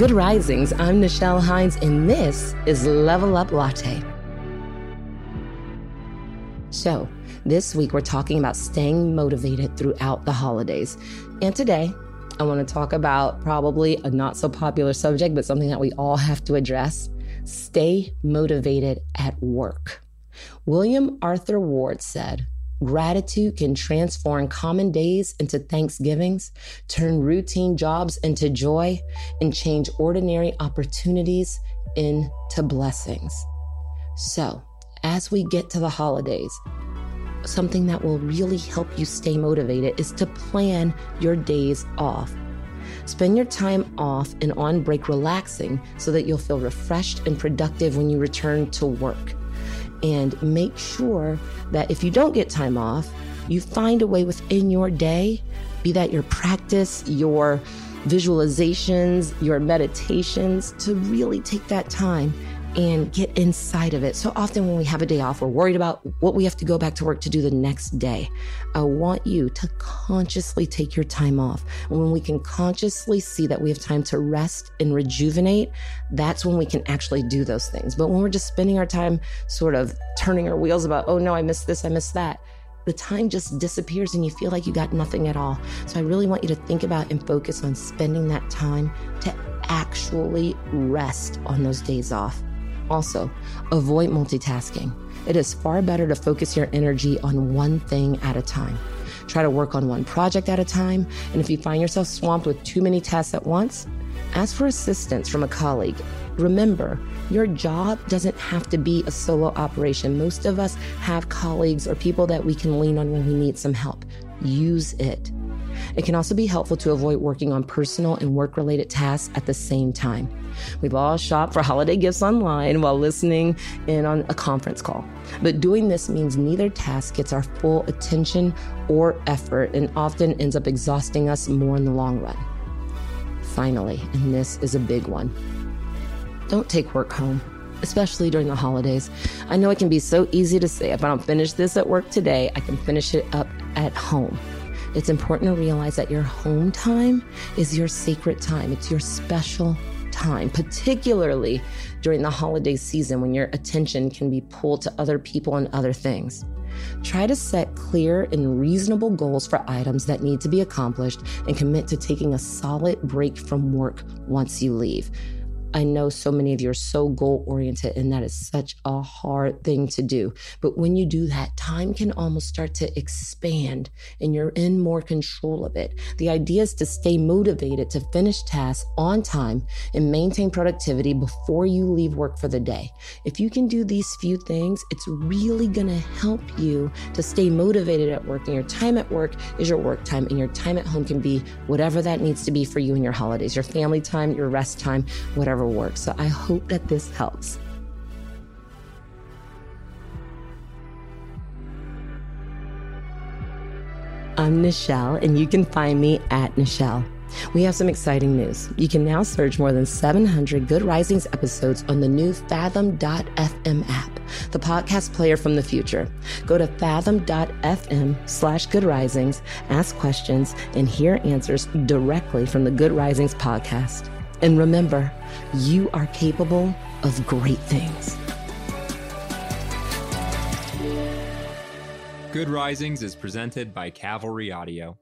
Good Risings. I'm Nichelle Hines, and this is Level Up Latte. So, this week we're talking about staying motivated throughout the holidays. And today, I want to talk about probably a not so popular subject, but something that we all have to address stay motivated at work. William Arthur Ward said, Gratitude can transform common days into Thanksgivings, turn routine jobs into joy, and change ordinary opportunities into blessings. So, as we get to the holidays, something that will really help you stay motivated is to plan your days off. Spend your time off and on break relaxing so that you'll feel refreshed and productive when you return to work and make sure that if you don't get time off, you find a way within your day, be that your practice, your visualizations, your meditations, to really take that time and get inside of it. So often when we have a day off, we're worried about what we have to go back to work to do the next day. I want you to consciously take your time off. When we can consciously see that we have time to rest and rejuvenate, that's when we can actually do those things. But when we're just spending our time sort of turning our wheels about, oh no, I missed this, I missed that the time just disappears and you feel like you got nothing at all. So I really want you to think about and focus on spending that time to actually rest on those days off. Also, avoid multitasking. It is far better to focus your energy on one thing at a time. Try to work on one project at a time, and if you find yourself swamped with too many tasks at once, ask for assistance from a colleague. Remember, your job doesn't have to be a solo operation. Most of us have colleagues or people that we can lean on when we need some help. Use it. It can also be helpful to avoid working on personal and work related tasks at the same time. We've all shopped for holiday gifts online while listening in on a conference call. But doing this means neither task gets our full attention or effort and often ends up exhausting us more in the long run. Finally, and this is a big one don't take work home especially during the holidays. I know it can be so easy to say, if I don't finish this at work today, I can finish it up at home. It's important to realize that your home time is your sacred time. It's your special time, particularly during the holiday season when your attention can be pulled to other people and other things. Try to set clear and reasonable goals for items that need to be accomplished and commit to taking a solid break from work once you leave. I know so many of you are so goal oriented, and that is such a hard thing to do. But when you do that, time can almost start to expand and you're in more control of it. The idea is to stay motivated to finish tasks on time and maintain productivity before you leave work for the day. If you can do these few things, it's really going to help you to stay motivated at work. And your time at work is your work time, and your time at home can be whatever that needs to be for you and your holidays, your family time, your rest time, whatever whatever works. So I hope that this helps. I'm Nichelle, and you can find me at Nichelle. We have some exciting news. You can now search more than 700 Good Risings episodes on the new Fathom.fm app, the podcast player from the future. Go to fathom.fm slash Good Risings, ask questions, and hear answers directly from the Good Risings podcast. And remember, you are capable of great things. Good Risings is presented by Cavalry Audio.